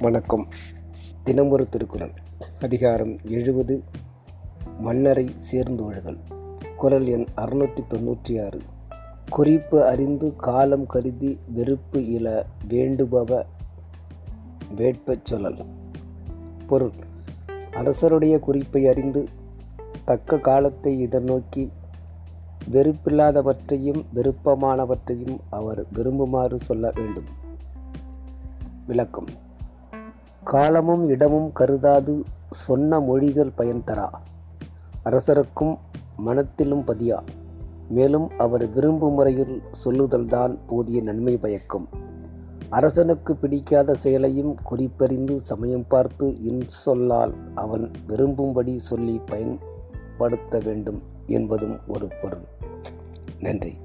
வணக்கம். தினமொரு திருக்குறள். அதிகாரம் எழுபது. மன்னரை சேர்ந்தோழுகள் குரல் எண் அறுநூற்றி தொண்ணூற்றி ஆறு குறிப்பு அறிந்து காலம் கருதி வெறுப்பு இல வேண்டுபவ வேட்பச் சொல்லல். பொருள். அரசருடைய குறிப்பை அறிந்து தக்க காலத்தை எதிர்நோக்கி வெறுப்பில்லாதவற்றையும் விருப்பமானவற்றையும் அவர் விரும்புமாறு சொல்ல வேண்டும். விளக்கம். காலமும் இடமும் கருதாது சொன்ன மொழிகள் பயன் தரா. அரசருக்கும் மனத்திலும் பதியா. மேலும் அவர் விரும்பும் முறையில் சொல்லுதல்தான் போதிய நன்மை பயக்கும். அரசனுக்கு பிடிக்காத செயலையும் குறிப்பறிந்து சமயம் பார்த்து இன்சொல்லால் அவன் விரும்பும்படி சொல்லி பயன்படுத்த வேண்டும் என்பதும் ஒரு பொருள். நன்றி.